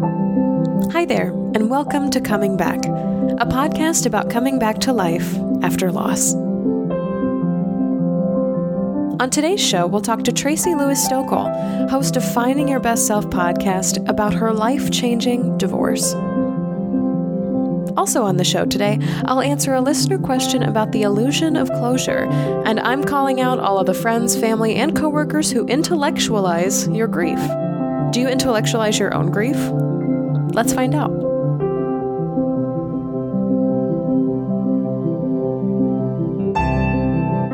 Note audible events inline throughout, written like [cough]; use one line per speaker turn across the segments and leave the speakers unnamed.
Hi there, and welcome to Coming Back, a podcast about coming back to life after loss. On today's show, we'll talk to Tracy Lewis Stokel, host of Finding Your Best Self podcast, about her life changing divorce. Also on the show today, I'll answer a listener question about the illusion of closure, and I'm calling out all of the friends, family, and coworkers who intellectualize your grief. Do you intellectualize your own grief? Let's find out.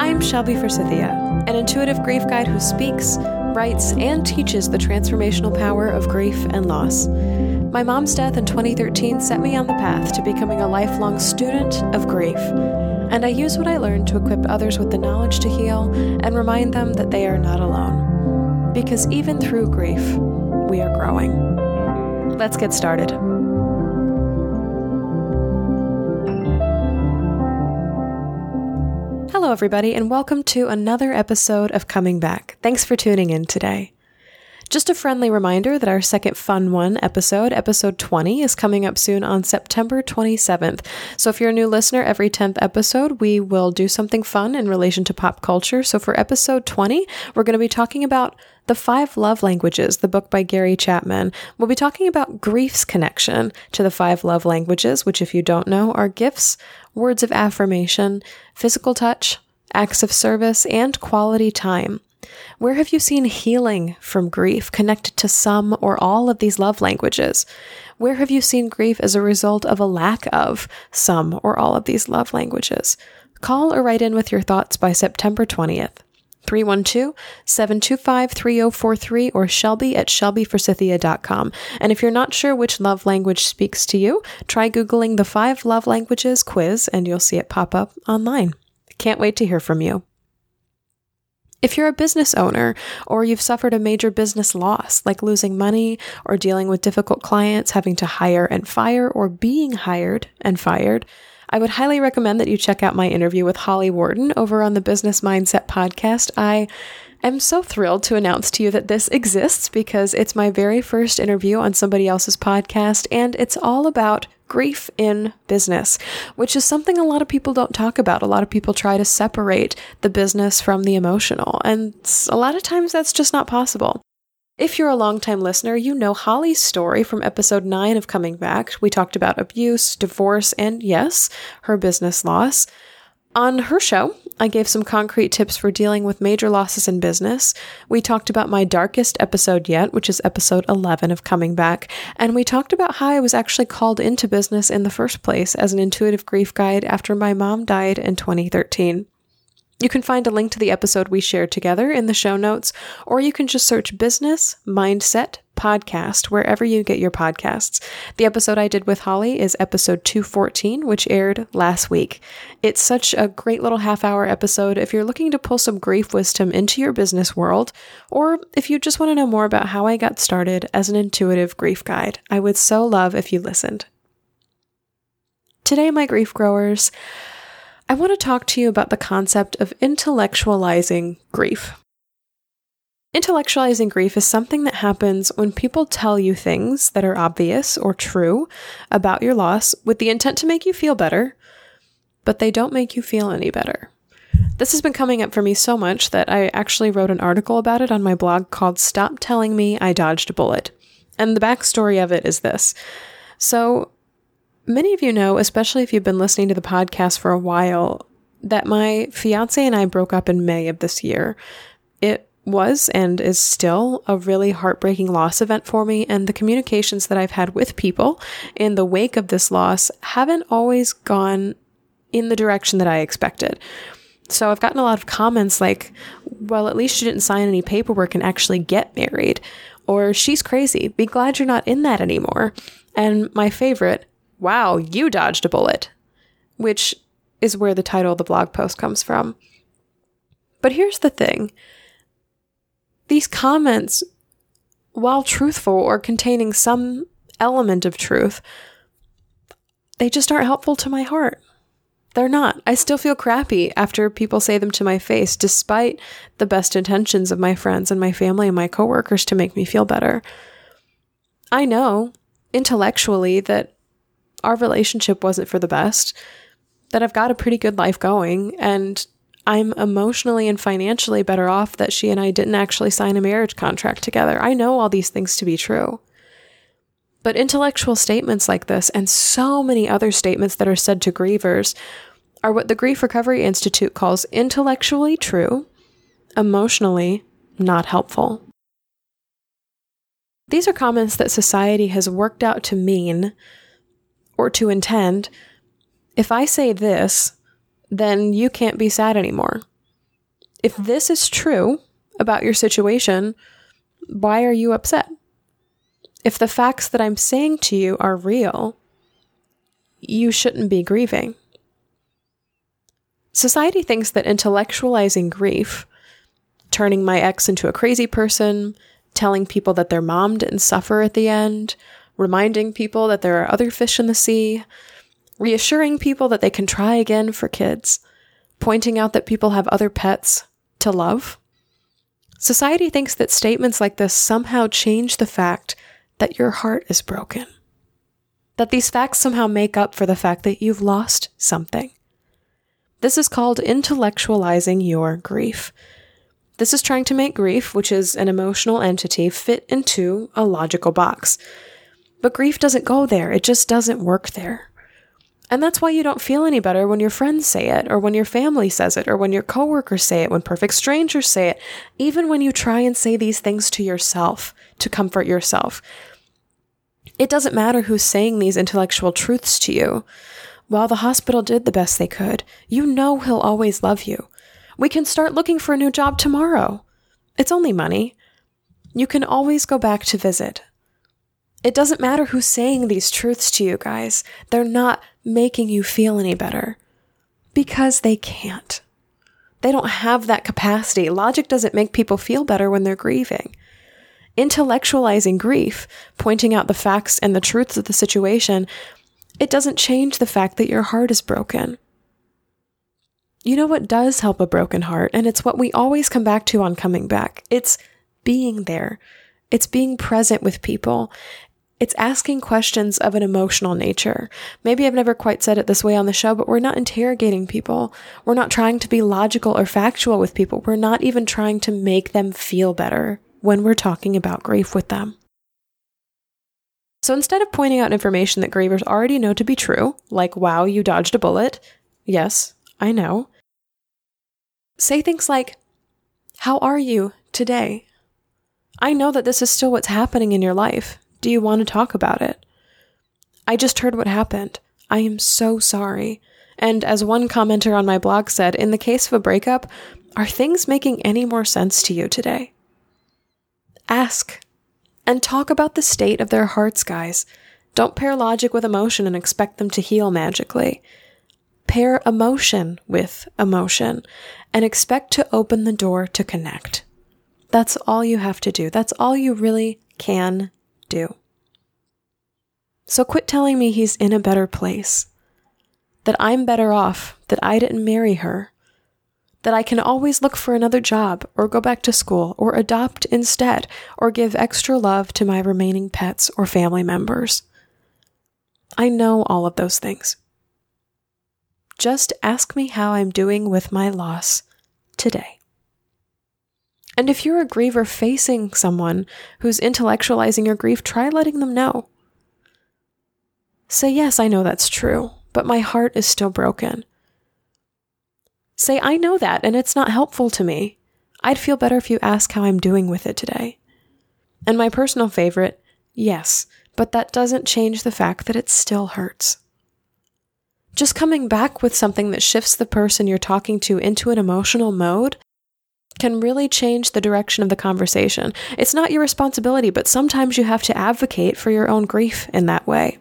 I'm Shelby Forsythia, an intuitive grief guide who speaks, writes, and teaches the transformational power of grief and loss. My mom's death in 2013 set me on the path to becoming a lifelong student of grief, and I use what I learned to equip others with the knowledge to heal and remind them that they are not alone. Because even through grief, we are growing. Let's get started. Hello, everybody, and welcome to another episode of Coming Back. Thanks for tuning in today. Just a friendly reminder that our second Fun One episode, episode 20, is coming up soon on September 27th. So if you're a new listener, every 10th episode, we will do something fun in relation to pop culture. So for episode 20, we're going to be talking about The Five Love Languages, the book by Gary Chapman. We'll be talking about grief's connection to the five love languages, which, if you don't know, are gifts, words of affirmation, physical touch, acts of service, and quality time. Where have you seen healing from grief connected to some or all of these love languages? Where have you seen grief as a result of a lack of some or all of these love languages? Call or write in with your thoughts by September 20th. 312 725 3043 or shelby at shelbyforsythia.com. And if you're not sure which love language speaks to you, try Googling the five love languages quiz and you'll see it pop up online. Can't wait to hear from you. If you're a business owner or you've suffered a major business loss, like losing money or dealing with difficult clients, having to hire and fire, or being hired and fired, I would highly recommend that you check out my interview with Holly Warden over on the Business Mindset podcast. I am so thrilled to announce to you that this exists because it's my very first interview on somebody else's podcast, and it's all about grief in business, which is something a lot of people don't talk about. A lot of people try to separate the business from the emotional, and a lot of times that's just not possible. If you're a longtime listener, you know Holly's story from episode 9 of Coming Back. We talked about abuse, divorce, and yes, her business loss. On her show, I gave some concrete tips for dealing with major losses in business. We talked about my darkest episode yet, which is episode 11 of Coming Back, and we talked about how I was actually called into business in the first place as an intuitive grief guide after my mom died in 2013. You can find a link to the episode we shared together in the show notes, or you can just search Business Mindset Podcast wherever you get your podcasts. The episode I did with Holly is episode 214, which aired last week. It's such a great little half hour episode if you're looking to pull some grief wisdom into your business world, or if you just want to know more about how I got started as an intuitive grief guide. I would so love if you listened. Today, my grief growers, I want to talk to you about the concept of intellectualizing grief. Intellectualizing grief is something that happens when people tell you things that are obvious or true about your loss with the intent to make you feel better, but they don't make you feel any better. This has been coming up for me so much that I actually wrote an article about it on my blog called Stop Telling Me I Dodged a Bullet. And the backstory of it is this. So, Many of you know, especially if you've been listening to the podcast for a while, that my fiance and I broke up in May of this year. It was and is still a really heartbreaking loss event for me, and the communications that I've had with people in the wake of this loss haven't always gone in the direction that I expected. So I've gotten a lot of comments like, well, at least you didn't sign any paperwork and actually get married. Or she's crazy. Be glad you're not in that anymore. And my favorite, wow, you dodged a bullet, which is where the title of the blog post comes from. But here's the thing these comments, while truthful or containing some element of truth, they just aren't helpful to my heart. They're not. I still feel crappy after people say them to my face, despite the best intentions of my friends and my family and my coworkers to make me feel better. I know intellectually that our relationship wasn't for the best, that I've got a pretty good life going, and I'm emotionally and financially better off that she and I didn't actually sign a marriage contract together. I know all these things to be true. But intellectual statements like this, and so many other statements that are said to grievers, are what the Grief Recovery Institute calls intellectually true, emotionally not helpful. These are comments that society has worked out to mean or to intend if I say this, then you can't be sad anymore. If this is true about your situation, why are you upset? If the facts that I'm saying to you are real, you shouldn't be grieving. Society thinks that intellectualizing grief, turning my ex into a crazy person, telling people that their mom didn't suffer at the end, reminding people that there are other fish in the sea, reassuring people that they can try again for kids, pointing out that people have other pets to love. Society thinks that statements like this somehow change the fact that your heart is broken. That these facts somehow make up for the fact that you've lost something. This is called intellectualizing your grief. This is trying to make grief, which is an emotional entity, fit into a logical box. But grief doesn't go there, it just doesn't work there. And that's why you don't feel any better when your friends say it, or when your family says it, or when your coworkers say it, when perfect strangers say it, even when you try and say these things to yourself to comfort yourself. It doesn't matter who's saying these intellectual truths to you. While the hospital did the best they could, you know he'll always love you. We can start looking for a new job tomorrow. It's only money. You can always go back to visit. It doesn't matter who's saying these truths to you guys. They're not making you feel any better because they can't. They don't have that capacity. Logic doesn't make people feel better when they're grieving. Intellectualizing grief, pointing out the facts and the truths of the situation, it doesn't change the fact that your heart is broken. You know what does help a broken heart? And it's what we always come back to on coming back. It's being there. It's being present with people. It's asking questions of an emotional nature. Maybe I've never quite said it this way on the show, but we're not interrogating people. We're not trying to be logical or factual with people. We're not even trying to make them feel better when we're talking about grief with them. So instead of pointing out information that grievers already know to be true, like, wow, you dodged a bullet, yes, I know, say things like, how are you today? I know that this is still what's happening in your life. Do you want to talk about it? I just heard what happened. I am so sorry. And as one commenter on my blog said, in the case of a breakup, are things making any more sense to you today? Ask and talk about the state of their hearts, guys. Don't pair logic with emotion and expect them to heal magically. Pair emotion with emotion and expect to open the door to connect. That's all you have to do. That's all you really can do. So quit telling me he's in a better place, that I'm better off, that I didn't marry her, that I can always look for another job or go back to school or adopt instead or give extra love to my remaining pets or family members. I know all of those things. Just ask me how I'm doing with my loss today. And if you're a griever facing someone who's intellectualizing your grief, try letting them know. Say, yes, I know that's true, but my heart is still broken. Say, I know that, and it's not helpful to me. I'd feel better if you ask how I'm doing with it today. And my personal favorite, yes, but that doesn't change the fact that it still hurts. Just coming back with something that shifts the person you're talking to into an emotional mode can really change the direction of the conversation. It's not your responsibility, but sometimes you have to advocate for your own grief in that way.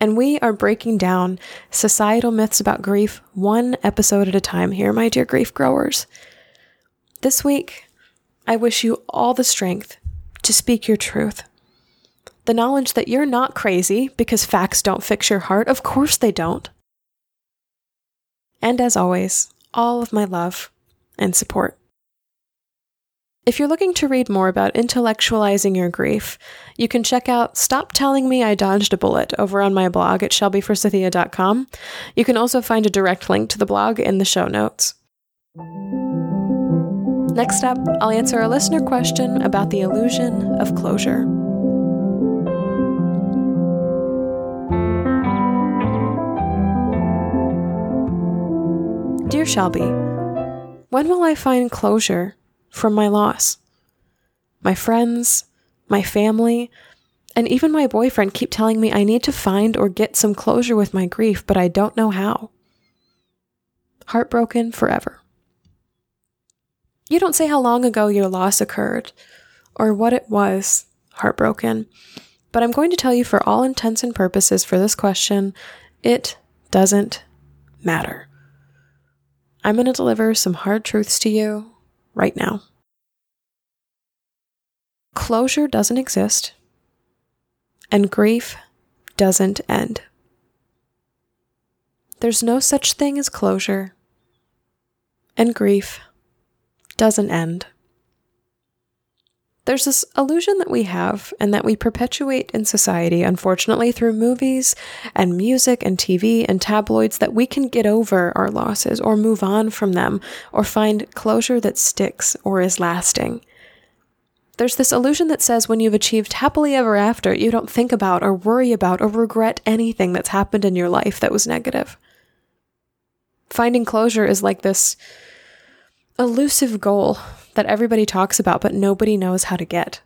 And we are breaking down societal myths about grief one episode at a time here, my dear grief growers. This week, I wish you all the strength to speak your truth. The knowledge that you're not crazy because facts don't fix your heart. Of course they don't. And as always, all of my love and support. If you're looking to read more about intellectualizing your grief, you can check out Stop Telling Me I Dodged a Bullet over on my blog at shelbyforsythia.com. You can also find a direct link to the blog in the show notes. Next up, I'll answer a listener question about the illusion of closure. Dear Shelby, when will I find closure from my loss? My friends, my family, and even my boyfriend keep telling me I need to find or get some closure with my grief, but I don't know how. Heartbroken forever. You don't say how long ago your loss occurred or what it was, heartbroken, but I'm going to tell you for all intents and purposes for this question, it doesn't matter. I'm going to deliver some hard truths to you right now. Closure doesn't exist, and grief doesn't end. There's no such thing as closure, and grief doesn't end. There's this illusion that we have and that we perpetuate in society, unfortunately, through movies and music and TV and tabloids that we can get over our losses or move on from them or find closure that sticks or is lasting. There's this illusion that says when you've achieved happily ever after, you don't think about or worry about or regret anything that's happened in your life that was negative. Finding closure is like this elusive goal that everybody talks about, but nobody knows how to get.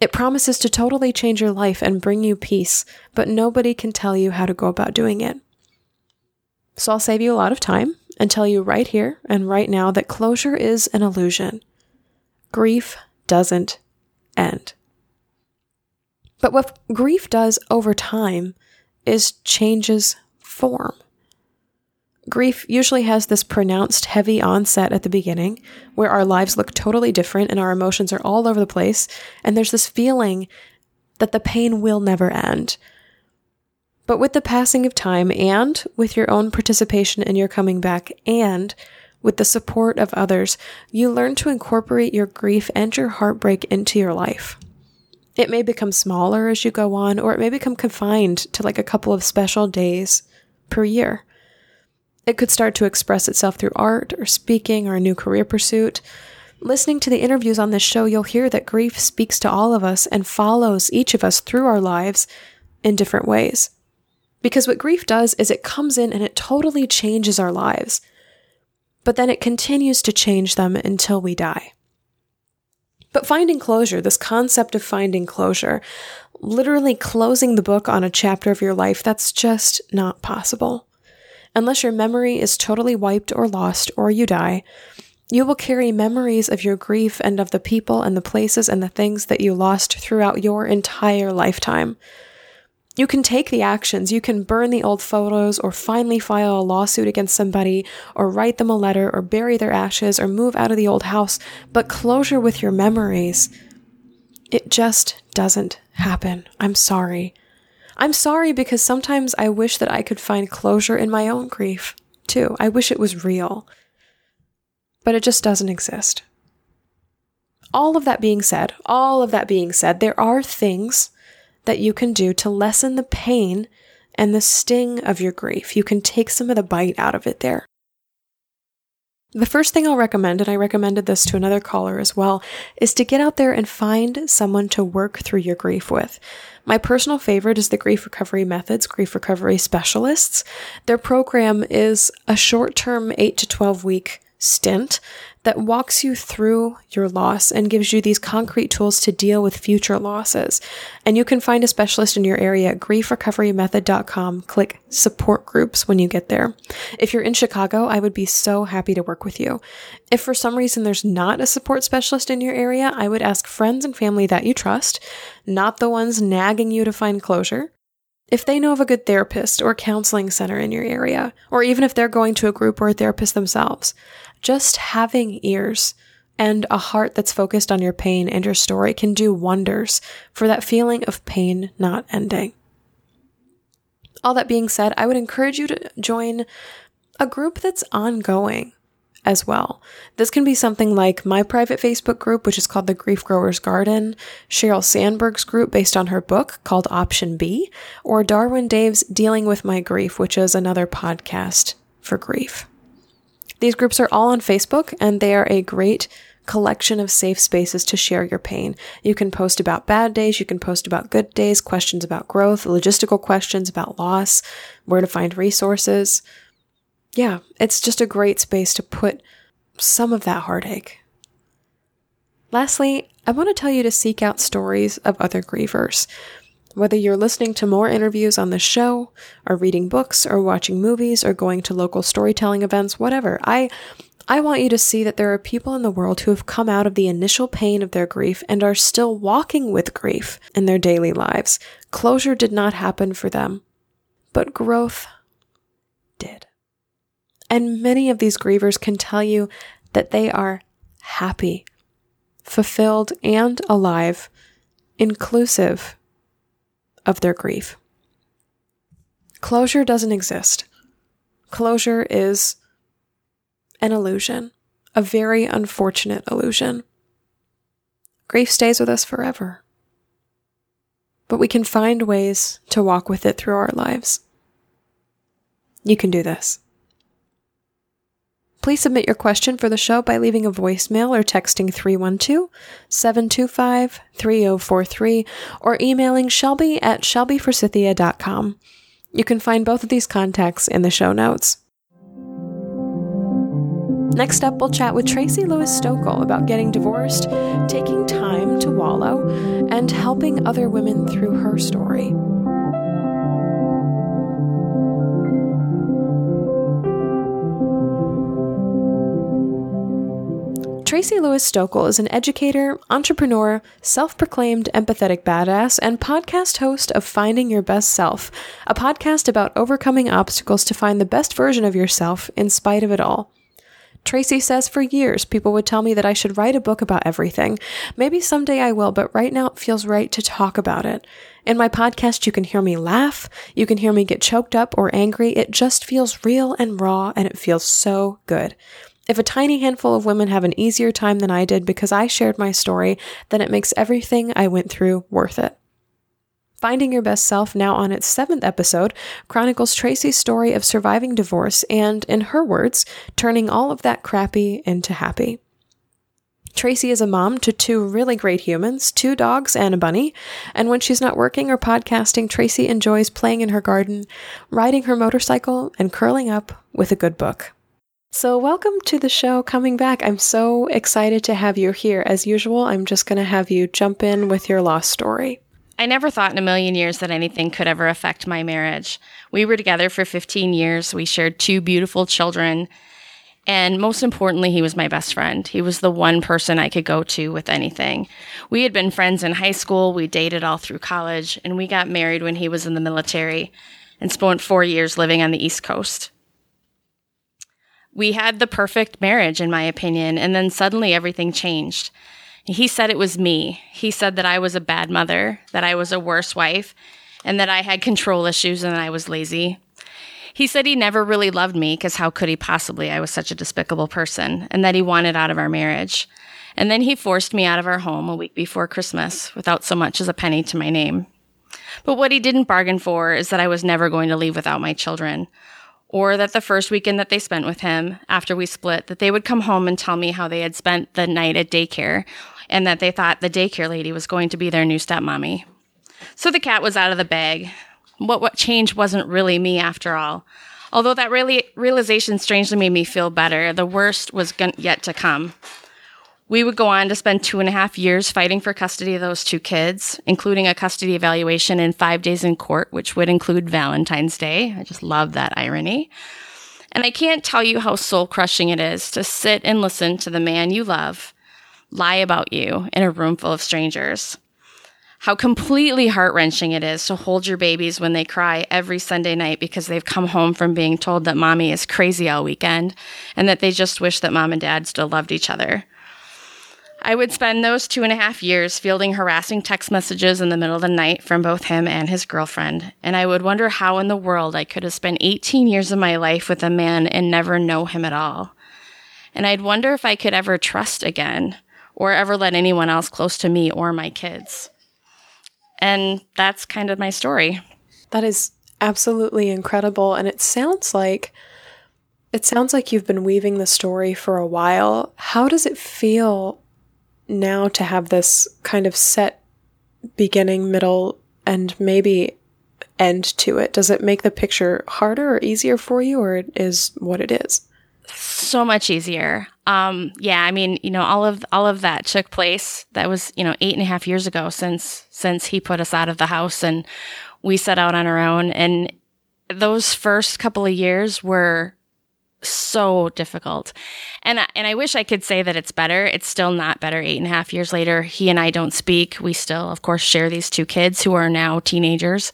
It promises to totally change your life and bring you peace, but nobody can tell you how to go about doing it. So I'll save you a lot of time and tell you right here and right now that closure is an illusion. Grief doesn't end. But what grief does over time is changes form. Grief usually has this pronounced heavy onset at the beginning where our lives look totally different and our emotions are all over the place. And there's this feeling that the pain will never end. But with the passing of time and with your own participation in your coming back and with the support of others, you learn to incorporate your grief and your heartbreak into your life. It may become smaller as you go on, or it may become confined to like a couple of special days per year. It could start to express itself through art or speaking or a new career pursuit. Listening to the interviews on this show, you'll hear that grief speaks to all of us and follows each of us through our lives in different ways. Because what grief does is it comes in and it totally changes our lives, but then it continues to change them until we die. But finding closure, this concept of finding closure, literally closing the book on a chapter of your life, that's just not possible. Unless your memory is totally wiped or lost or you die, you will carry memories of your grief and of the people and the places and the things that you lost throughout your entire lifetime. You can take the actions, you can burn the old photos, or finally file a lawsuit against somebody, or write them a letter, or bury their ashes, or move out of the old house, but closure with your memories, it just doesn't happen. I'm sorry. I'm sorry because sometimes I wish that I could find closure in my own grief, too. I wish it was real. But it just doesn't exist. All of that being said, all of that being said, there are things that you can do to lessen the pain and the sting of your grief. You can take some of the bite out of it there. The first thing I'll recommend, and I recommended this to another caller as well, is to get out there and find someone to work through your grief with. My personal favorite is the Grief Recovery Methods Grief Recovery Specialists. Their program is a short term 8 to 12 week stint that walks you through your loss and gives you these concrete tools to deal with future losses. And you can find a specialist in your area at griefrecoverymethod.com. Click support groups when you get there. If you're in Chicago, I would be so happy to work with you. If for some reason there's not a support specialist in your area, I would ask friends and family that you trust, not the ones nagging you to find closure. If they know of a good therapist or counseling center in your area, or even if they're going to a group or a therapist themselves, just having ears and a heart that's focused on your pain and your story can do wonders for that feeling of pain not ending. All that being said, I would encourage you to join a group that's ongoing. As well. This can be something like my private Facebook group, which is called the Grief Growers Garden, Sheryl Sandberg's group based on her book called Option B, or Darwin Dave's Dealing with My Grief, which is another podcast for grief. These groups are all on Facebook and they are a great collection of safe spaces to share your pain. You can post about bad days, you can post about good days, questions about growth, logistical questions about loss, where to find resources yeah, it's just a great space to put some of that heartache. Lastly, I want to tell you to seek out stories of other grievers. Whether you're listening to more interviews on the show, or reading books, or watching movies, or going to local storytelling events, whatever, I I want you to see that there are people in the world who have come out of the initial pain of their grief and are still walking with grief in their daily lives. Closure did not happen for them, but growth did. And many of these grievers can tell you that they are happy, fulfilled, and alive, inclusive of their grief. Closure doesn't exist. Closure is an illusion, a very unfortunate illusion. Grief stays with us forever. But we can find ways to walk with it through our lives. You can do this. Please submit your question for the show by leaving a voicemail or texting 312 725 3043 or emailing shelby at shelbyforsythia.com. You can find both of these contacts in the show notes. Next up, we'll chat with Tracy Lewis Stokel about getting divorced, taking time to wallow, and helping other women through her story. Tracy Lewis Stokel is an educator, entrepreneur, self proclaimed empathetic badass, and podcast host of Finding Your Best Self, a podcast about overcoming obstacles to find the best version of yourself in spite of it all. Tracy says for years people would tell me that I should write a book about everything. Maybe someday I will, but right now it feels right to talk about it. In my podcast, you can hear me laugh, you can hear me get choked up or angry. It just feels real and raw, and it feels so good. If a tiny handful of women have an easier time than I did because I shared my story, then it makes everything I went through worth it. Finding Your Best Self, now on its seventh episode, chronicles Tracy's story of surviving divorce and, in her words, turning all of that crappy into happy. Tracy is a mom to two really great humans, two dogs and a bunny, and when she's not working or podcasting, Tracy enjoys playing in her garden, riding her motorcycle, and curling up with a good book. So, welcome to the show coming back. I'm so excited to have you here. As usual, I'm just going to have you jump in with your lost story.
I never thought in a million years that anything could ever affect my marriage. We were together for 15 years. We shared two beautiful children. And most importantly, he was my best friend. He was the one person I could go to with anything. We had been friends in high school. We dated all through college and we got married when he was in the military and spent four years living on the East Coast we had the perfect marriage, in my opinion, and then suddenly everything changed. He said it was me. He said that I was a bad mother, that I was a worse wife, and that I had control issues and that I was lazy. He said he never really loved me because how could he possibly? I was such a despicable person, and that he wanted out of our marriage. And then he forced me out of our home a week before Christmas without so much as a penny to my name. But what he didn't bargain for is that I was never going to leave without my children or that the first weekend that they spent with him after we split that they would come home and tell me how they had spent the night at daycare and that they thought the daycare lady was going to be their new stepmommy. So the cat was out of the bag. What what changed wasn't really me after all. Although that really realization strangely made me feel better, the worst was yet to come. We would go on to spend two and a half years fighting for custody of those two kids, including a custody evaluation and five days in court, which would include Valentine's Day. I just love that irony. And I can't tell you how soul crushing it is to sit and listen to the man you love lie about you in a room full of strangers. How completely heart wrenching it is to hold your babies when they cry every Sunday night because they've come home from being told that mommy is crazy all weekend and that they just wish that mom and dad still loved each other. I would spend those two and a half years fielding harassing text messages in the middle of the night from both him and his girlfriend, and I would wonder how in the world I could have spent 18 years of my life with a man and never know him at all. And I'd wonder if I could ever trust again or ever let anyone else close to me or my kids. And that's kind of my story.
That is absolutely incredible. And it sounds like it sounds like you've been weaving the story for a while. How does it feel now to have this kind of set beginning, middle, and maybe end to it? Does it make the picture harder or easier for you, or is what it is?
So much easier. Um, yeah, I mean, you know, all of all of that took place. That was, you know, eight and a half years ago since since he put us out of the house and we set out on our own. And those first couple of years were so difficult. And I, and I wish I could say that it's better. It's still not better. Eight and a half years later, he and I don't speak. We still, of course, share these two kids who are now teenagers.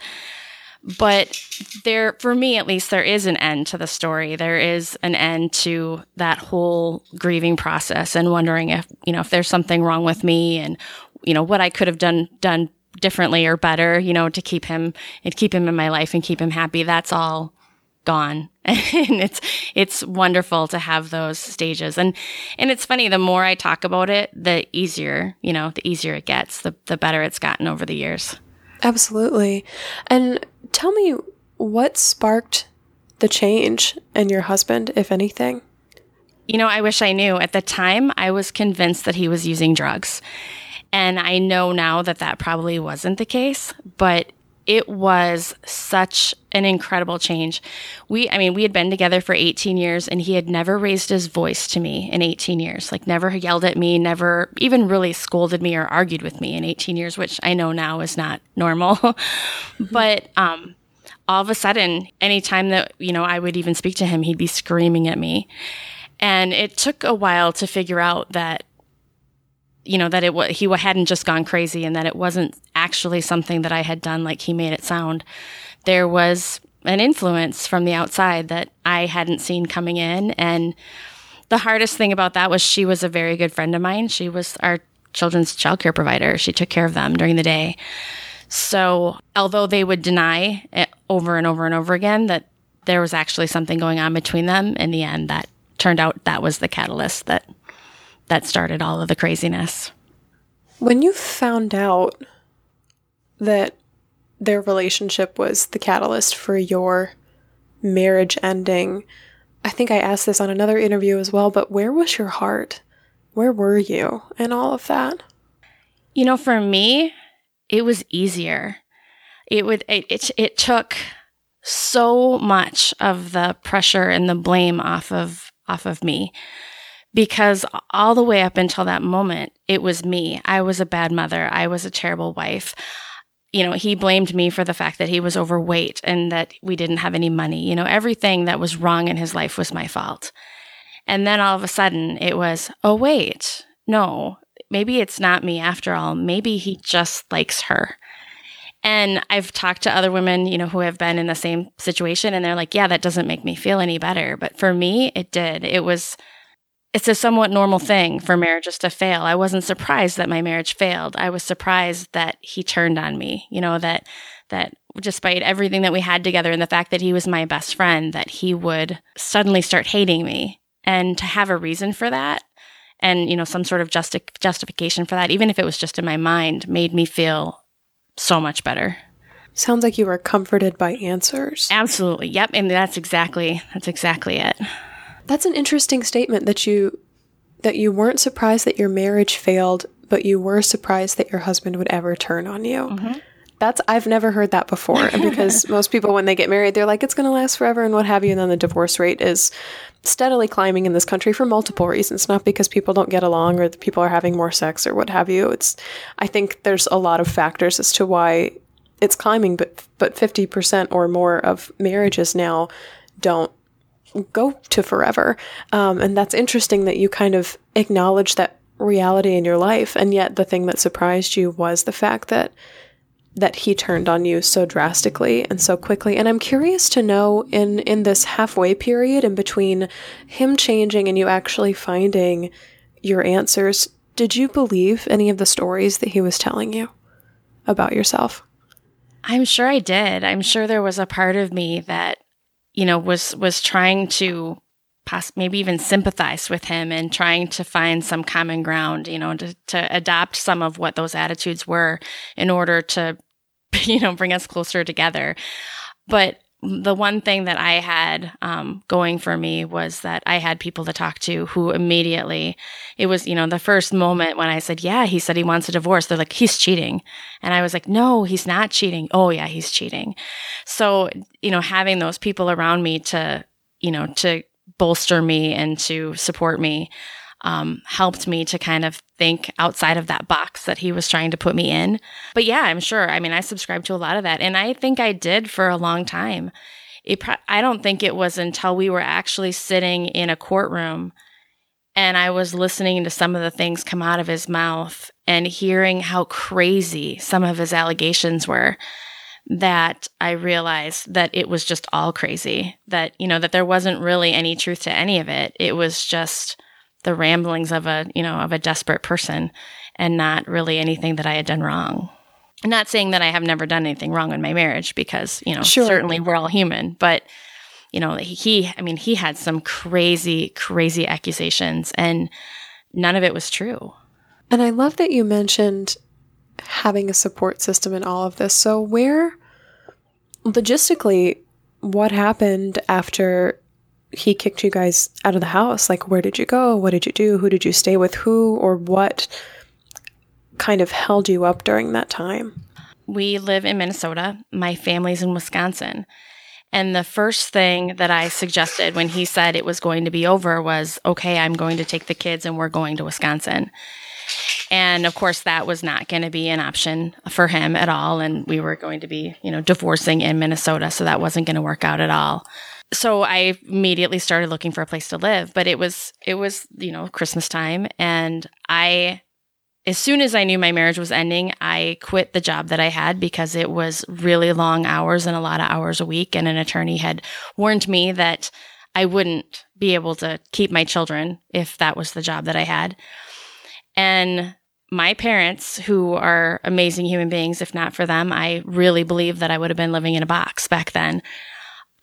But there, for me at least, there is an end to the story. There is an end to that whole grieving process and wondering if, you know, if there's something wrong with me and, you know, what I could have done, done differently or better, you know, to keep him and keep him in my life and keep him happy. That's all gone. [laughs] and it's, it's wonderful to have those stages. And, and it's funny, the more I talk about it, the easier, you know, the easier it gets, the, the better it's gotten over the years.
Absolutely. And tell me what sparked the change in your husband, if anything?
You know, I wish I knew. At the time, I was convinced that he was using drugs. And I know now that that probably wasn't the case, but it was such an incredible change. We, I mean, we had been together for 18 years and he had never raised his voice to me in 18 years, like never yelled at me, never even really scolded me or argued with me in 18 years, which I know now is not normal. [laughs] but, um, all of a sudden, anytime that, you know, I would even speak to him, he'd be screaming at me. And it took a while to figure out that you know that it he hadn't just gone crazy and that it wasn't actually something that I had done like he made it sound. There was an influence from the outside that I hadn't seen coming in and the hardest thing about that was she was a very good friend of mine. She was our children's childcare provider. She took care of them during the day. So, although they would deny it over and over and over again that there was actually something going on between them, in the end, that turned out that was the catalyst that that started all of the craziness.
When you found out that their relationship was the catalyst for your marriage ending, I think I asked this on another interview as well, but where was your heart? Where were you in all of that?
You know, for me, it was easier. It would it, it, it took so much of the pressure and the blame off of off of me because all the way up until that moment, it was me. I was a bad mother. I was a terrible wife. You know, he blamed me for the fact that he was overweight and that we didn't have any money. You know, everything that was wrong in his life was my fault. And then all of a sudden it was, oh, wait, no, maybe it's not me after all. Maybe he just likes her. And I've talked to other women, you know, who have been in the same situation and they're like, yeah, that doesn't make me feel any better. But for me, it did. It was, it's a somewhat normal thing for marriages to fail. I wasn't surprised that my marriage failed. I was surprised that he turned on me, you know, that, that despite everything that we had together and the fact that he was my best friend, that he would suddenly start hating me. And to have a reason for that and, you know, some sort of justi- justification for that, even if it was just in my mind, made me feel so much better.
Sounds like you were comforted by answers.
Absolutely. Yep. And that's exactly, that's exactly it.
That's an interesting statement that you that you weren't surprised that your marriage failed, but you were surprised that your husband would ever turn on you. Mm-hmm. That's I've never heard that before because [laughs] most people when they get married they're like it's going to last forever and what have you and then the divorce rate is steadily climbing in this country for multiple reasons not because people don't get along or people are having more sex or what have you it's I think there's a lot of factors as to why it's climbing but but 50% or more of marriages now don't go to forever. Um, and that's interesting that you kind of acknowledge that reality in your life. And yet the thing that surprised you was the fact that that he turned on you so drastically and so quickly. And I'm curious to know in in this halfway period in between him changing and you actually finding your answers, did you believe any of the stories that he was telling you about yourself?
I'm sure I did. I'm sure there was a part of me that you know, was was trying to poss- maybe even sympathize with him and trying to find some common ground, you know, to, to adopt some of what those attitudes were in order to, [laughs] you know, bring us closer together. But the one thing that I had um, going for me was that I had people to talk to who immediately, it was, you know, the first moment when I said, Yeah, he said he wants a divorce. They're like, He's cheating. And I was like, No, he's not cheating. Oh, yeah, he's cheating. So, you know, having those people around me to, you know, to bolster me and to support me um, helped me to kind of think outside of that box that he was trying to put me in. But yeah, I'm sure. I mean, I subscribe to a lot of that, and I think I did for a long time. It, I don't think it was until we were actually sitting in a courtroom and I was listening to some of the things come out of his mouth and hearing how crazy some of his allegations were that I realized that it was just all crazy. That, you know, that there wasn't really any truth to any of it. It was just the ramblings of a, you know, of a desperate person and not really anything that I had done wrong. I'm not saying that I have never done anything wrong in my marriage because, you know, sure. certainly we're all human, but you know, he, I mean, he had some crazy, crazy accusations and none of it was true.
And I love that you mentioned having a support system in all of this. So, where logistically, what happened after he kicked you guys out of the house? Like, where did you go? What did you do? Who did you stay with? Who or what kind of held you up during that time?
We live in Minnesota. My family's in Wisconsin. And the first thing that I suggested when he said it was going to be over was, okay, I'm going to take the kids and we're going to Wisconsin. And of course, that was not going to be an option for him at all. And we were going to be, you know, divorcing in Minnesota. So that wasn't going to work out at all so I immediately started looking for a place to live, but it was it was, you know, Christmas time. And I as soon as I knew my marriage was ending, I quit the job that I had because it was really long hours and a lot of hours a week. And an attorney had warned me that I wouldn't be able to keep my children if that was the job that I had. And my parents, who are amazing human beings, if not for them, I really believe that I would have been living in a box back then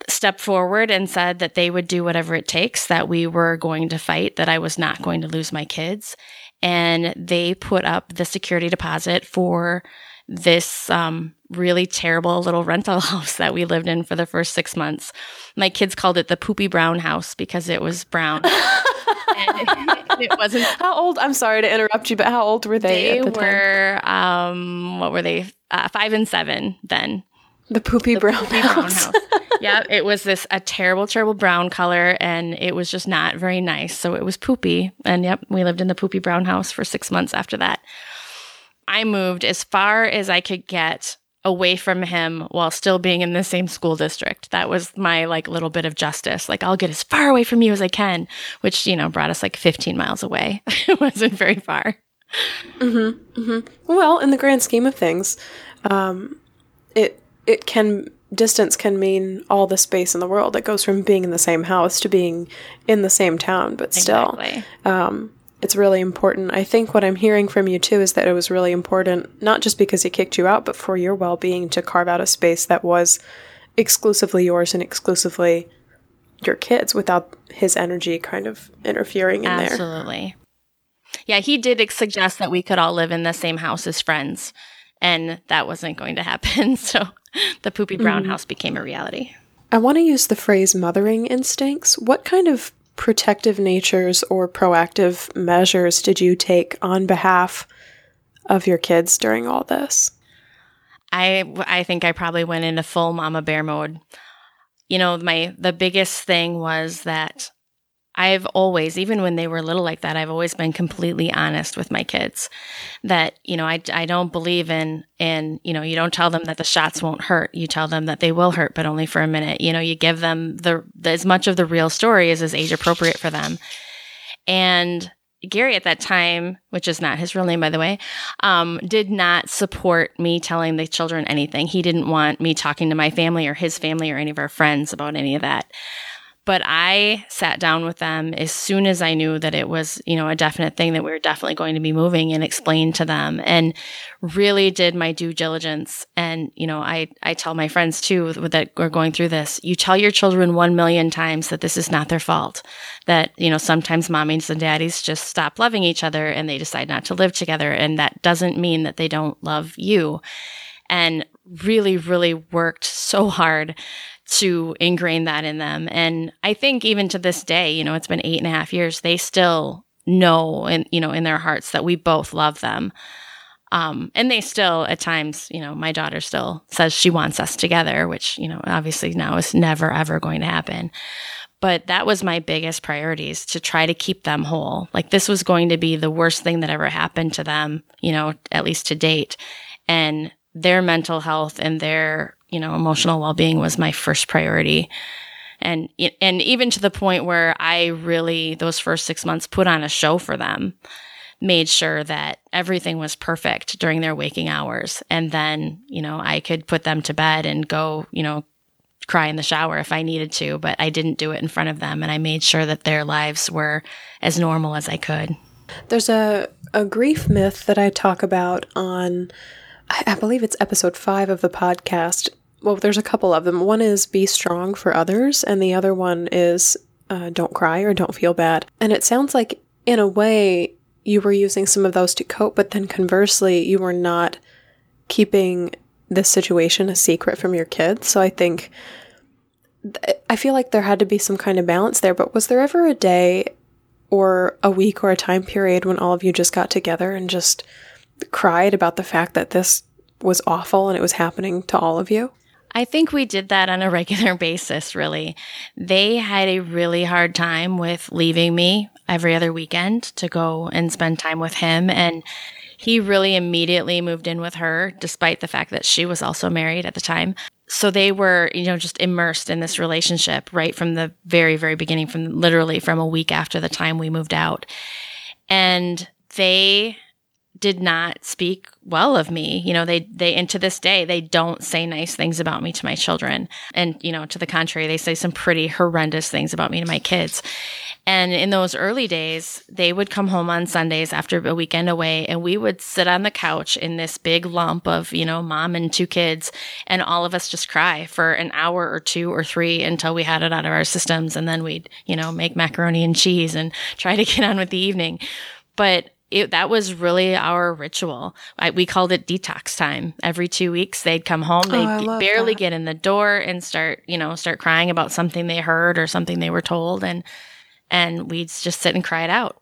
stepped forward and said that they would do whatever it takes, that we were going to fight, that I was not going to lose my kids. And they put up the security deposit for this um, really terrible little [laughs] rental house that we lived in for the first six months. My kids called it the poopy brown house because it was brown. [laughs]
it, it, wasn't. How old? I'm sorry to interrupt you, but how old were they?
They the were, um, what were they? Uh, five and seven then.
The poopy the brown poopy house. Brown house. [laughs]
yeah, it was this a terrible, terrible brown color, and it was just not very nice. So it was poopy, and yep, we lived in the poopy brown house for six months after that. I moved as far as I could get away from him while still being in the same school district. That was my like little bit of justice. Like I'll get as far away from you as I can, which you know brought us like 15 miles away. [laughs] it wasn't very far.
Mm-hmm, mm-hmm. Well, in the grand scheme of things, um, it it can distance can mean all the space in the world. It goes from being in the same house to being in the same town, but still, exactly. um, it's really important. I think what I'm hearing from you too is that it was really important, not just because he kicked you out, but for your well being to carve out a space that was exclusively yours and exclusively your kids without his energy kind of interfering in
Absolutely. there. Absolutely. Yeah, he did suggest that we could all live in the same house as friends, and that wasn't going to happen. [laughs] So the poopy brown mm. house became a reality.
I want to use the phrase mothering instincts. What kind of protective natures or proactive measures did you take on behalf of your kids during all this?
I I think I probably went into full mama bear mode. You know, my the biggest thing was that I've always, even when they were little like that, I've always been completely honest with my kids that, you know, I, I don't believe in, in, you know, you don't tell them that the shots won't hurt. You tell them that they will hurt, but only for a minute. You know, you give them the, the as much of the real story as is age appropriate for them. And Gary at that time, which is not his real name, by the way, um, did not support me telling the children anything. He didn't want me talking to my family or his family or any of our friends about any of that. But I sat down with them as soon as I knew that it was, you know, a definite thing that we were definitely going to be moving and explained to them and really did my due diligence. And, you know, I, I tell my friends too that we're going through this. You tell your children one million times that this is not their fault. That, you know, sometimes mommies and daddies just stop loving each other and they decide not to live together. And that doesn't mean that they don't love you. And really, really worked so hard to ingrain that in them. And I think even to this day, you know, it's been eight and a half years, they still know and, you know, in their hearts that we both love them. Um, and they still, at times, you know, my daughter still says she wants us together, which, you know, obviously now is never, ever going to happen. But that was my biggest priorities to try to keep them whole. Like this was going to be the worst thing that ever happened to them, you know, at least to date. And their mental health and their you know, emotional well-being was my first priority. And and even to the point where I really those first 6 months put on a show for them. Made sure that everything was perfect during their waking hours and then, you know, I could put them to bed and go, you know, cry in the shower if I needed to, but I didn't do it in front of them and I made sure that their lives were as normal as I could.
There's a a grief myth that I talk about on I believe it's episode 5 of the podcast well, there's a couple of them. One is be strong for others, and the other one is uh, don't cry or don't feel bad. And it sounds like, in a way, you were using some of those to cope, but then conversely, you were not keeping this situation a secret from your kids. So I think, I feel like there had to be some kind of balance there. But was there ever a day or a week or a time period when all of you just got together and just cried about the fact that this was awful and it was happening to all of you?
I think we did that on a [laughs] regular basis, really. They had a really hard time with leaving me every other weekend to go and spend time with him. And he really immediately moved in with her, despite the fact that she was also married at the time. So they were, you know, just immersed in this relationship right from the very, very beginning, from literally from a week after the time we moved out. And they did not speak well of me. You know, they, they, and to this day, they don't say nice things about me to my children. And, you know, to the contrary, they say some pretty horrendous things about me to my kids. And in those early days, they would come home on Sundays after a weekend away and we would sit on the couch in this big lump of, you know, mom and two kids and all of us just cry for an hour or two or three until we had it out of our systems. And then we'd, you know, make macaroni and cheese and try to get on with the evening. But it, that was really our ritual. I, we called it detox time. Every two weeks, they'd come home. They'd oh, barely that. get in the door and start, you know, start crying about something they heard or something they were told, and and we'd just sit and cry it out.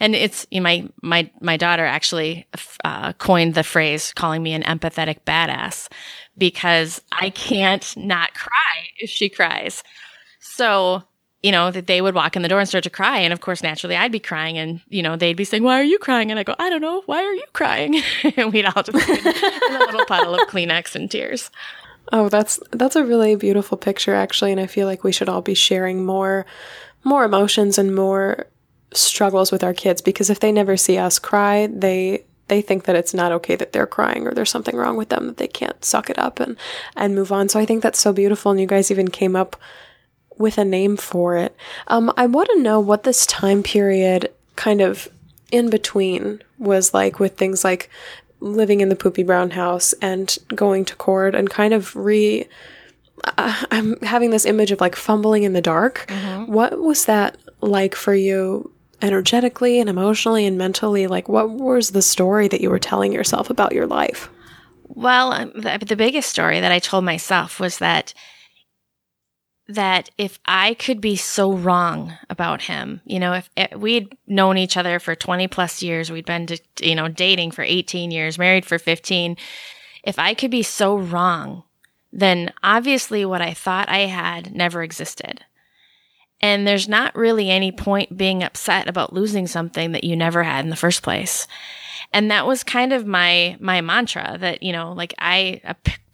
And it's you know, my my my daughter actually uh, coined the phrase, calling me an empathetic badass, because I can't not cry if she cries. So you know, that they would walk in the door and start to cry. And of course, naturally, I'd be crying and, you know, they'd be saying, why are you crying? And I go, I don't know. Why are you crying? [laughs] and we'd all just in a little puddle of Kleenex and tears.
Oh, that's, that's a really beautiful picture, actually. And I feel like we should all be sharing more, more emotions and more struggles with our kids because if they never see us cry, they, they think that it's not okay that they're crying or there's something wrong with them that they can't suck it up and, and move on. So I think that's so beautiful. And you guys even came up with a name for it. Um, I want to know what this time period kind of in between was like with things like living in the poopy brown house and going to court and kind of re. Uh, [laughs] I'm having this image of like fumbling in the dark. Mm-hmm. What was that like for you energetically and emotionally and mentally? Like, what was the story that you were telling yourself about your life?
Well, um, the, the biggest story that I told myself was that that if I could be so wrong about him, you know, if, if, we'd known each other for 20 plus years, we'd been, to, you know, dating for 18 years, married for 15. If I could be so wrong, then obviously what I thought I had never existed. And there's not really any point being upset about losing something that you never had in the first place. And that was kind of my, my mantra that, you know, like I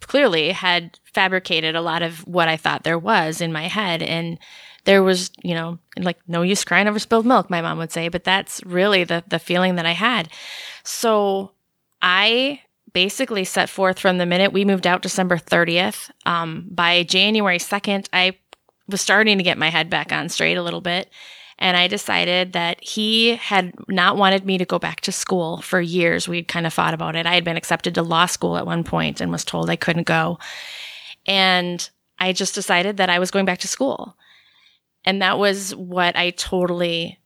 clearly had fabricated a lot of what I thought there was in my head. And there was, you know, like no use crying over spilled milk, my mom would say, but that's really the, the feeling that I had. So I basically set forth from the minute we moved out December 30th. Um, by January 2nd, I was starting to get my head back on straight a little bit. And I decided that he had not wanted me to go back to school for years. We'd kind of thought about it. I had been accepted to law school at one point and was told I couldn't go. And I just decided that I was going back to school. And that was what I totally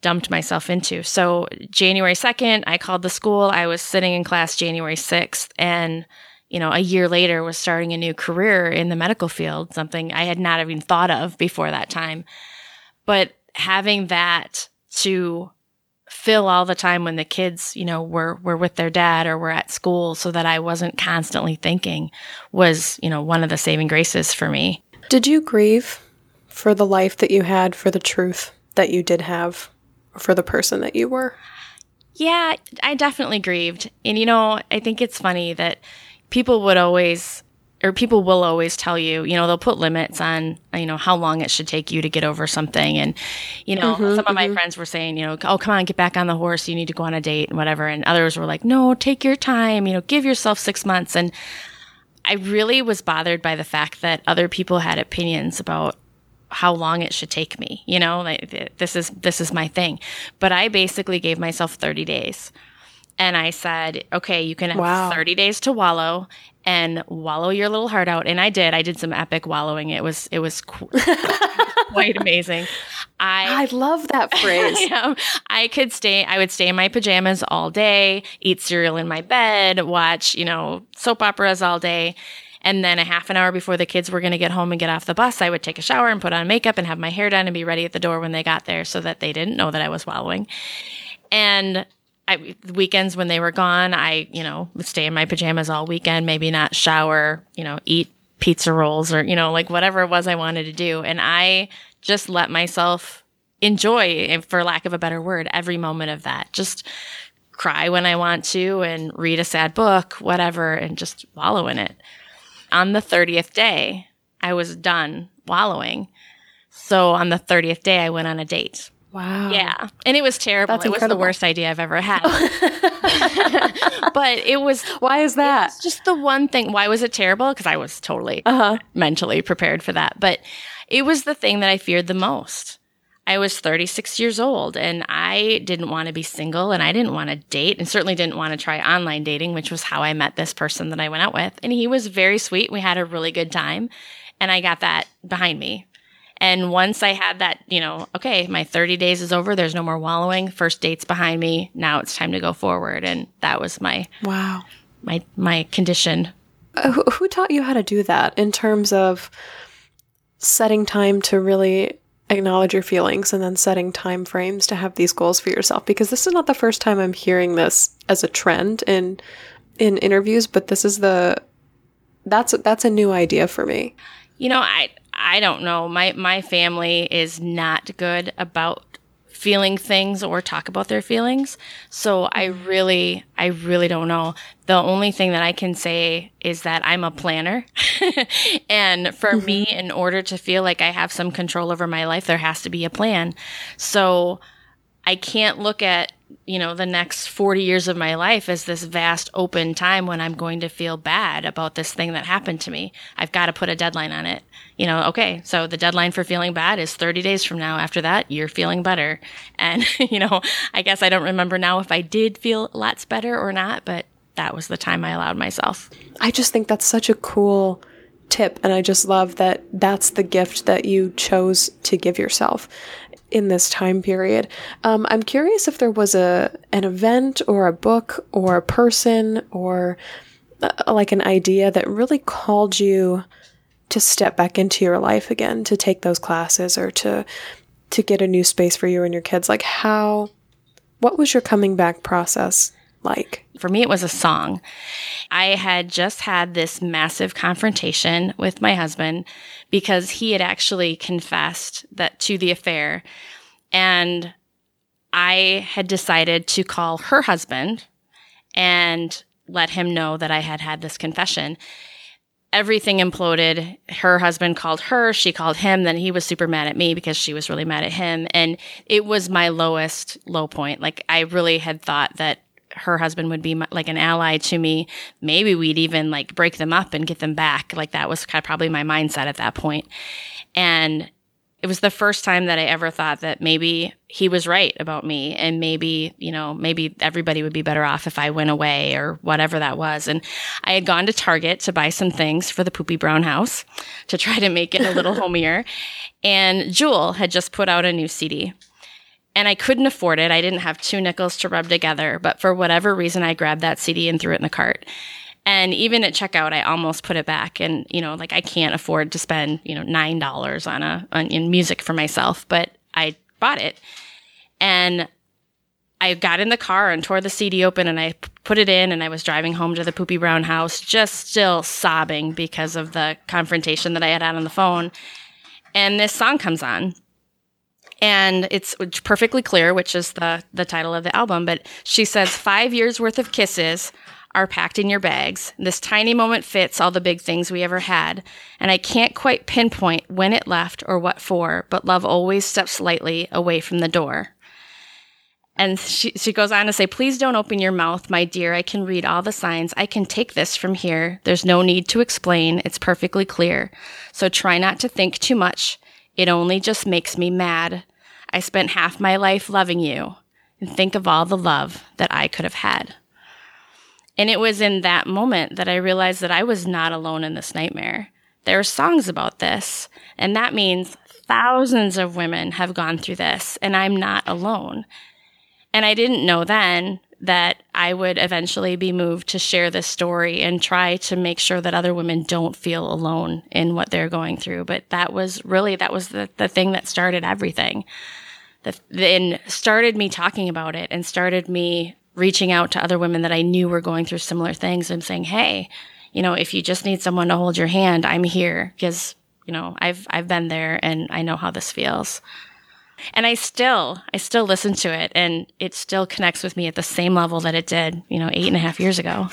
dumped myself into. So January 2nd, I called the school. I was sitting in class January 6th and you know, a year later was starting a new career in the medical field, something I had not even thought of before that time. But having that to fill all the time when the kids, you know, were were with their dad or were at school so that I wasn't constantly thinking was, you know, one of the saving graces for me.
Did you grieve for the life that you had, for the truth that you did have, for the person that you were?
Yeah, I definitely grieved. And you know, I think it's funny that people would always or people will always tell you, you know, they'll put limits on, you know, how long it should take you to get over something. And, you know, mm-hmm, some of my mm-hmm. friends were saying, you know, oh, come on, get back on the horse. You need to go on a date and whatever. And others were like, no, take your time, you know, give yourself six months. And I really was bothered by the fact that other people had opinions about how long it should take me. You know, like this is, this is my thing. But I basically gave myself 30 days and I said, okay, you can have wow. 30 days to wallow and wallow your little heart out. And I did. I did some epic wallowing. It was, it was qu- [laughs] quite amazing.
I, I love that [laughs] phrase.
I, I could stay, I would stay in my pajamas all day, eat cereal in my bed, watch, you know, soap operas all day. And then a half an hour before the kids were going to get home and get off the bus, I would take a shower and put on makeup and have my hair done and be ready at the door when they got there so that they didn't know that I was wallowing. And I, weekends when they were gone, I, you know, would stay in my pajamas all weekend, maybe not shower, you know, eat pizza rolls or, you know, like whatever it was I wanted to do. And I just let myself enjoy, for lack of a better word, every moment of that. Just cry when I want to and read a sad book, whatever, and just wallow in it. On the 30th day, I was done wallowing. So on the 30th day, I went on a date.
Wow.
Yeah. And it was terrible. That's it incredible. was the worst idea I've ever had. [laughs] but it was.
Why is that?
just the one thing. Why was it terrible? Because I was totally uh-huh. mentally prepared for that. But it was the thing that I feared the most. I was 36 years old and I didn't want to be single and I didn't want to date and certainly didn't want to try online dating, which was how I met this person that I went out with. And he was very sweet. We had a really good time and I got that behind me. And once I had that, you know, okay, my 30 days is over. There's no more wallowing. First date's behind me. Now it's time to go forward. And that was my
wow,
my my condition.
Uh, who, who taught you how to do that in terms of setting time to really acknowledge your feelings and then setting time frames to have these goals for yourself? Because this is not the first time I'm hearing this as a trend in in interviews, but this is the that's that's a new idea for me.
You know, I I don't know. My my family is not good about feeling things or talk about their feelings. So I really I really don't know. The only thing that I can say is that I'm a planner. [laughs] and for mm-hmm. me in order to feel like I have some control over my life, there has to be a plan. So I can't look at you know, the next 40 years of my life is this vast open time when I'm going to feel bad about this thing that happened to me. I've got to put a deadline on it. You know, okay, so the deadline for feeling bad is 30 days from now. After that, you're feeling better. And, [laughs] you know, I guess I don't remember now if I did feel lots better or not, but that was the time I allowed myself.
I just think that's such a cool tip. And I just love that that's the gift that you chose to give yourself in this time period. Um, I'm curious if there was a an event or a book or a person or uh, like an idea that really called you to step back into your life again, to take those classes or to to get a new space for you and your kids. Like how what was your coming back process like?
For me, it was a song. I had just had this massive confrontation with my husband because he had actually confessed that to the affair. And I had decided to call her husband and let him know that I had had this confession. Everything imploded. Her husband called her, she called him, then he was super mad at me because she was really mad at him. And it was my lowest low point. Like I really had thought that her husband would be my, like an ally to me. Maybe we'd even like break them up and get them back. Like that was kind of probably my mindset at that point. And it was the first time that I ever thought that maybe he was right about me and maybe, you know, maybe everybody would be better off if I went away or whatever that was. And I had gone to Target to buy some things for the poopy brown house to try to make it a little [laughs] homier. And Jewel had just put out a new CD. And I couldn't afford it. I didn't have two nickels to rub together, but for whatever reason, I grabbed that CD and threw it in the cart. And even at checkout, I almost put it back. And, you know, like I can't afford to spend, you know, $9 on a, on, in music for myself, but I bought it. And I got in the car and tore the CD open and I put it in and I was driving home to the poopy brown house, just still sobbing because of the confrontation that I had had on the phone. And this song comes on and it's perfectly clear, which is the, the title of the album, but she says five years worth of kisses are packed in your bags. This tiny moment fits all the big things we ever had. And I can't quite pinpoint when it left or what for, but love always steps lightly away from the door. And she, she goes on to say, Please don't open your mouth, my dear. I can read all the signs. I can take this from here. There's no need to explain. It's perfectly clear. So try not to think too much. It only just makes me mad. I spent half my life loving you. And think of all the love that I could have had. And it was in that moment that I realized that I was not alone in this nightmare. There are songs about this, and that means thousands of women have gone through this, and I'm not alone. And I didn't know then that I would eventually be moved to share this story and try to make sure that other women don't feel alone in what they're going through. But that was really, that was the, the thing that started everything. The, and started me talking about it and started me reaching out to other women that I knew were going through similar things and saying, Hey, you know, if you just need someone to hold your hand, I'm here because, you know, I've, I've been there and I know how this feels. And I still, I still listen to it and it still connects with me at the same level that it did, you know, eight and a half years ago.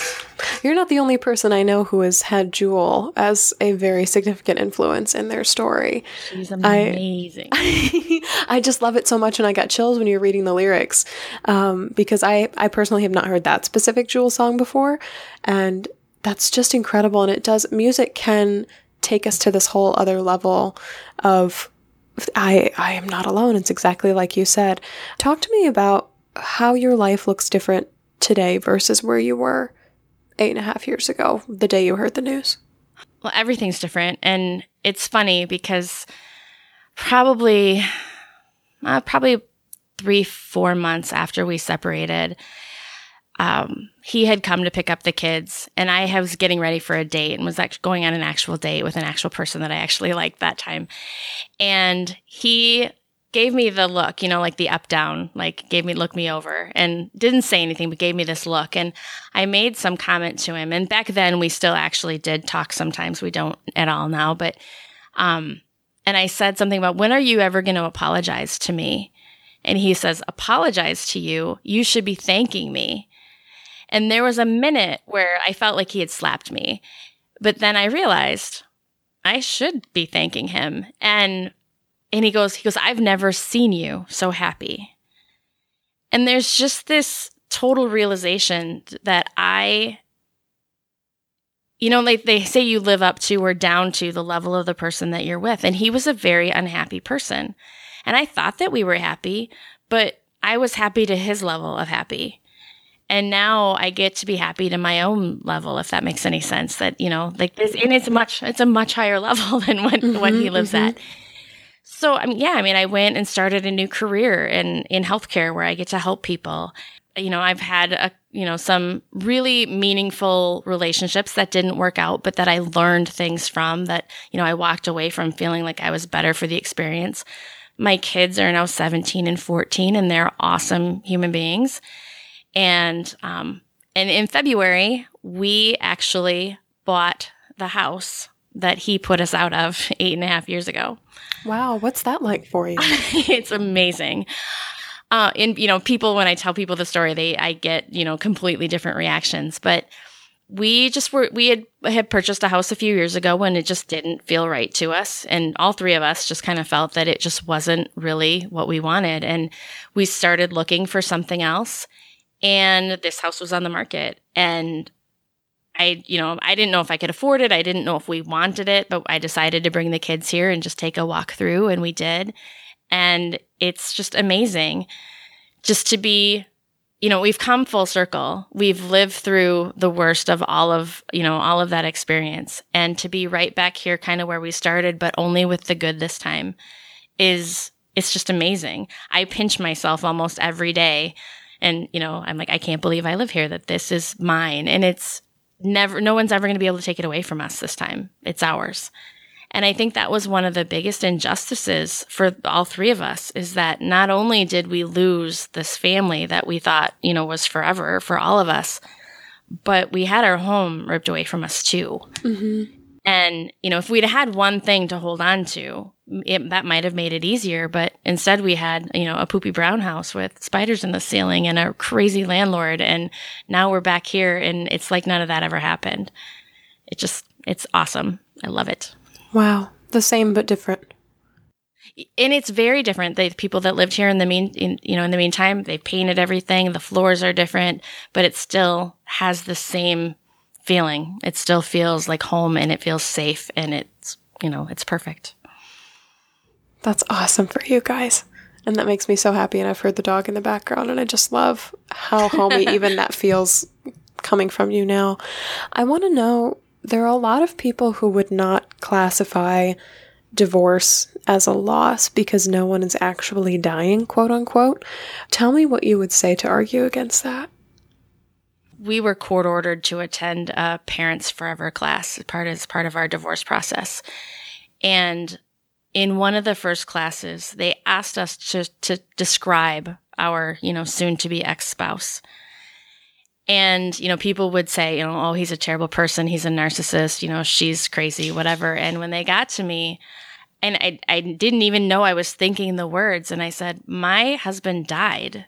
You're not the only person I know who has had Jewel as a very significant influence in their story.
She's amazing.
I, [laughs] I just love it so much and I got chills when you're reading the lyrics um, because I, I personally have not heard that specific Jewel song before. And that's just incredible. And it does, music can take us to this whole other level of I, I am not alone. It's exactly like you said. Talk to me about how your life looks different today versus where you were eight and a half years ago, the day you heard the news.
Well, everything's different. And it's funny because probably, uh, probably three, four months after we separated, um, he had come to pick up the kids and I was getting ready for a date and was actually going on an actual date with an actual person that I actually liked that time. And he gave me the look, you know, like the up down, like gave me, look me over and didn't say anything, but gave me this look. And I made some comment to him. And back then we still actually did talk sometimes. We don't at all now, but, um, and I said something about when are you ever going to apologize to me? And he says, apologize to you. You should be thanking me. And there was a minute where I felt like he had slapped me. But then I realized I should be thanking him. And and he goes, he goes, I've never seen you so happy. And there's just this total realization that I you know, like they say you live up to or down to the level of the person that you're with. And he was a very unhappy person. And I thought that we were happy, but I was happy to his level of happy and now I get to be happy to my own level, if that makes any sense. That you know, like this, and it's much, it's a much higher [laughs] level than what mm-hmm, what he lives mm-hmm. at. So I mean, yeah, I mean, I went and started a new career in in healthcare where I get to help people. You know, I've had a you know some really meaningful relationships that didn't work out, but that I learned things from. That you know, I walked away from feeling like I was better for the experience. My kids are now 17 and 14, and they're awesome human beings and, um, and in February, we actually bought the house that he put us out of eight and a half years ago.
Wow. What's that like for you? [laughs]
it's amazing. Uh, and you know, people, when I tell people the story, they, I get, you know, completely different reactions, but we just were, we had, had purchased a house a few years ago when it just didn't feel right to us. And all three of us just kind of felt that it just wasn't really what we wanted. And we started looking for something else and this house was on the market and I, you know, I didn't know if I could afford it. I didn't know if we wanted it, but I decided to bring the kids here and just take a walk through and we did. And it's just amazing just to be, you know, we've come full circle. We've lived through the worst of all of, you know, all of that experience and to be right back here kind of where we started, but only with the good this time is, it's just amazing. I pinch myself almost every day and, you know, I'm like, I can't believe I live here, that this is mine. And it's never, no one's ever going to be able to take it away from us this time. It's ours. And I think that was one of the biggest injustices for all three of us is that not only did we lose this family that we thought, you know, was forever for all of us, but we had our home ripped away from us too. Mm-hmm. And, you know, if we'd had one thing to hold on to, it, that might have made it easier. But instead, we had, you know, a poopy brown house with spiders in the ceiling and a crazy landlord. And now we're back here and it's like none of that ever happened. It just, it's awesome. I love it.
Wow. The same but different.
And it's very different. The people that lived here in the mean, in, you know, in the meantime, they painted everything. The floors are different, but it still has the same feeling. It still feels like home and it feels safe and it's, you know, it's perfect.
That's awesome for you guys. And that makes me so happy. And I've heard the dog in the background and I just love how homey [laughs] even that feels coming from you now. I want to know there are a lot of people who would not classify divorce as a loss because no one is actually dying, quote unquote. Tell me what you would say to argue against that
we were court ordered to attend a parents forever class part as part of our divorce process and in one of the first classes they asked us to to describe our you know soon to be ex-spouse and you know people would say you know oh he's a terrible person he's a narcissist you know she's crazy whatever and when they got to me and I, I didn't even know I was thinking the words. And I said, My husband died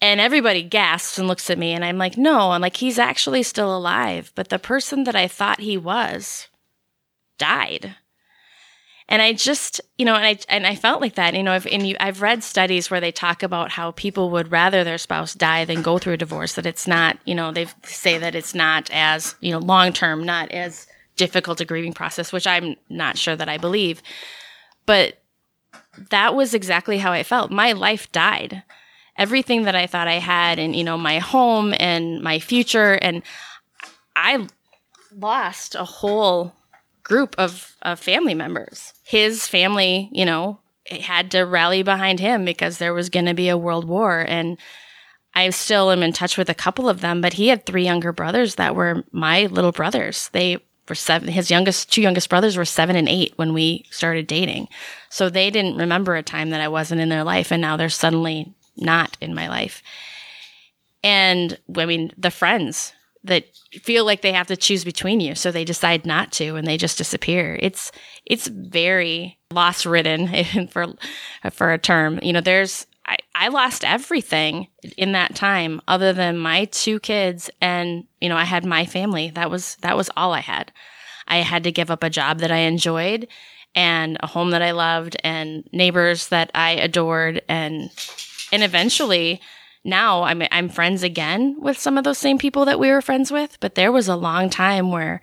and everybody gasps and looks at me, and I'm like, no, I'm like, he's actually still alive. But the person that I thought he was died. And I just, you know, and I and I felt like that, you know. I've and you, I've read studies where they talk about how people would rather their spouse die than go through a divorce. That it's not, you know, they say that it's not as, you know, long term, not as difficult a grieving process, which I'm not sure that I believe. But that was exactly how I felt. My life died everything that I thought I had and, you know, my home and my future. And I lost a whole group of, of family members. His family, you know, had to rally behind him because there was going to be a world war. And I still am in touch with a couple of them, but he had three younger brothers that were my little brothers. They were seven, his youngest, two youngest brothers were seven and eight when we started dating. So they didn't remember a time that I wasn't in their life. And now they're suddenly not in my life. And I mean, the friends that feel like they have to choose between you, so they decide not to and they just disappear. It's it's very loss ridden [laughs] for for a term. You know, there's I, I lost everything in that time other than my two kids and you know, I had my family. That was that was all I had. I had to give up a job that I enjoyed and a home that I loved and neighbors that I adored and and eventually now I'm I'm friends again with some of those same people that we were friends with, but there was a long time where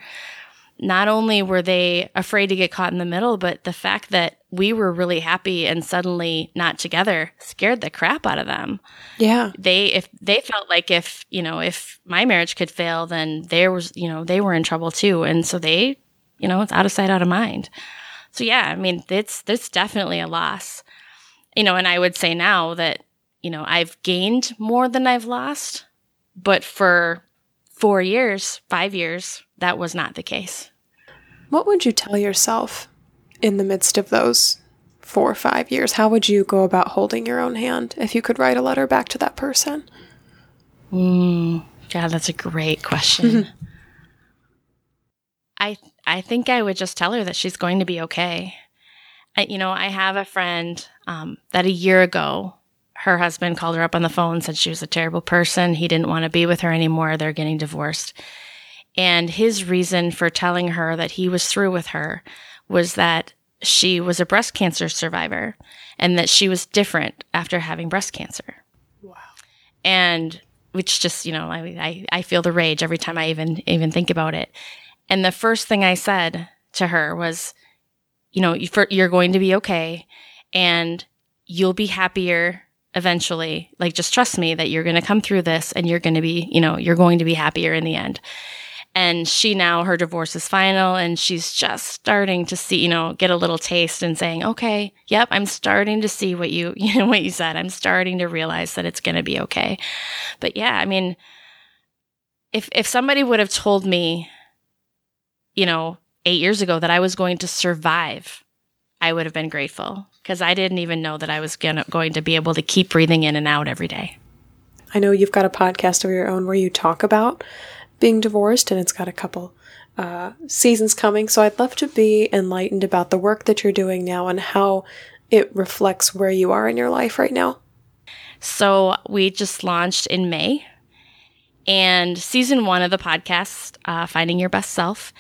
not only were they afraid to get caught in the middle, but the fact that we were really happy and suddenly not together scared the crap out of them.
Yeah.
They if they felt like if, you know, if my marriage could fail, then there was, you know, they were in trouble too. And so they, you know, it's out of sight, out of mind. So yeah, I mean, it's it's definitely a loss. You know, and I would say now that you know, I've gained more than I've lost. But for four years, five years, that was not the case.
What would you tell yourself in the midst of those four or five years? How would you go about holding your own hand if you could write a letter back to that person?
Mm, yeah, that's a great question. I I think I would just tell her that she's going to be okay. I, you know, I have a friend um, that a year ago her husband called her up on the phone, said she was a terrible person. He didn't want to be with her anymore. They're getting divorced. And his reason for telling her that he was through with her was that she was a breast cancer survivor and that she was different after having breast cancer. Wow. And which just, you know, I, I, I feel the rage every time I even, even think about it. And the first thing I said to her was, you know, you're going to be okay and you'll be happier eventually. Like, just trust me that you're going to come through this and you're going to be, you know, you're going to be happier in the end. And she now, her divorce is final and she's just starting to see, you know, get a little taste and saying, okay, yep, I'm starting to see what you, [laughs] you know, what you said. I'm starting to realize that it's going to be okay. But yeah, I mean, if, if somebody would have told me, you know, eight years ago that I was going to survive, I would have been grateful because I didn't even know that I was gonna, going to be able to keep breathing in and out every day.
I know you've got a podcast of your own where you talk about being divorced, and it's got a couple uh, seasons coming. So I'd love to be enlightened about the work that you're doing now and how it reflects where you are in your life right now.
So we just launched in May, and season one of the podcast, uh, Finding Your Best Self,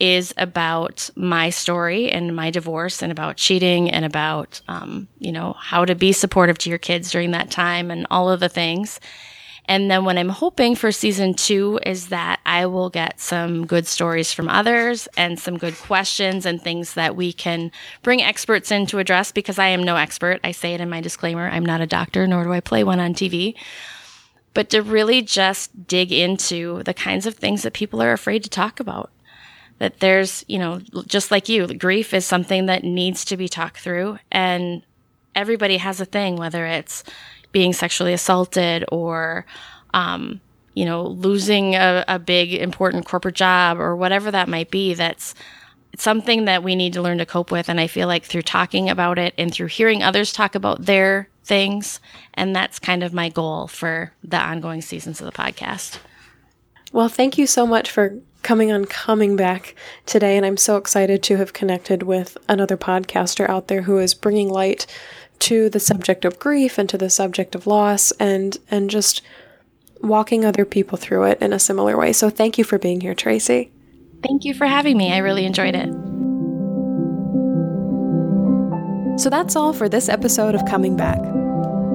is about my story and my divorce and about cheating and about, um, you know, how to be supportive to your kids during that time and all of the things. And then what I'm hoping for season two is that I will get some good stories from others and some good questions and things that we can bring experts in to address because I am no expert. I say it in my disclaimer. I'm not a doctor, nor do I play one on TV. But to really just dig into the kinds of things that people are afraid to talk about. That there's, you know, just like you, grief is something that needs to be talked through. And everybody has a thing, whether it's, being sexually assaulted or, um, you know, losing a, a big important corporate job or whatever that might be. That's something that we need to learn to cope with. And I feel like through talking about it and through hearing others talk about their things, and that's kind of my goal for the ongoing seasons of the podcast.
Well, thank you so much for coming on coming back today and i'm so excited to have connected with another podcaster out there who is bringing light to the subject of grief and to the subject of loss and and just walking other people through it in a similar way. So thank you for being here, Tracy.
Thank you for having me. I really enjoyed it.
So that's all for this episode of Coming Back.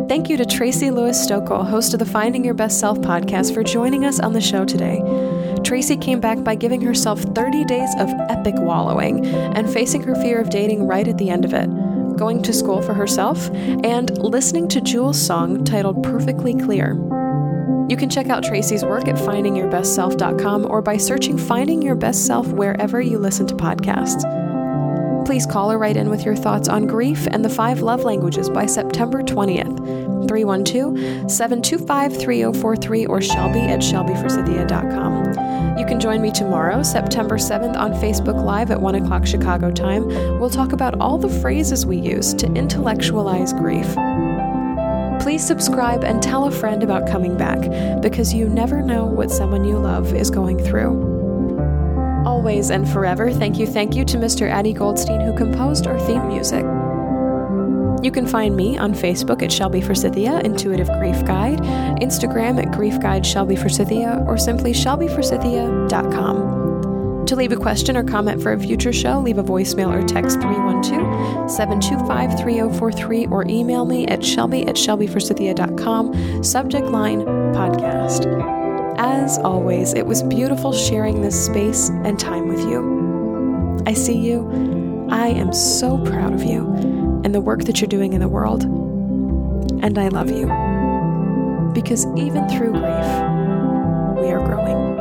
Thank you to Tracy Lewis Stokel, host of the Finding Your Best Self podcast, for joining us on the show today. Tracy came back by giving herself 30 days of epic wallowing and facing her fear of dating right at the end of it going to school for herself, and listening to Jewel's song titled Perfectly Clear. You can check out Tracy's work at findingyourbestself.com or by searching Finding Your Best Self wherever you listen to podcasts. Please call or write in with your thoughts on grief and the five love languages by September 20th. 312 725 3043 or shelby at shelbyforsythia.com. You can join me tomorrow, September 7th, on Facebook Live at 1 o'clock Chicago time. We'll talk about all the phrases we use to intellectualize grief. Please subscribe and tell a friend about coming back because you never know what someone you love is going through. Always and forever, thank you, thank you to Mr. Addy Goldstein who composed our theme music. You can find me on Facebook at Shelby for Forsythia, Intuitive Grief Guide, Instagram at Grief Guide Shelby for Forsythia, or simply shelbyforsythia.com. To leave a question or comment for a future show, leave a voicemail or text 312 725 3043 or email me at shelby at shelbyforsythia.com, subject line podcast. As always, it was beautiful sharing this space and time with you. I see you. I am so proud of you and the work that you're doing in the world. And I love you. Because even through grief, we are growing.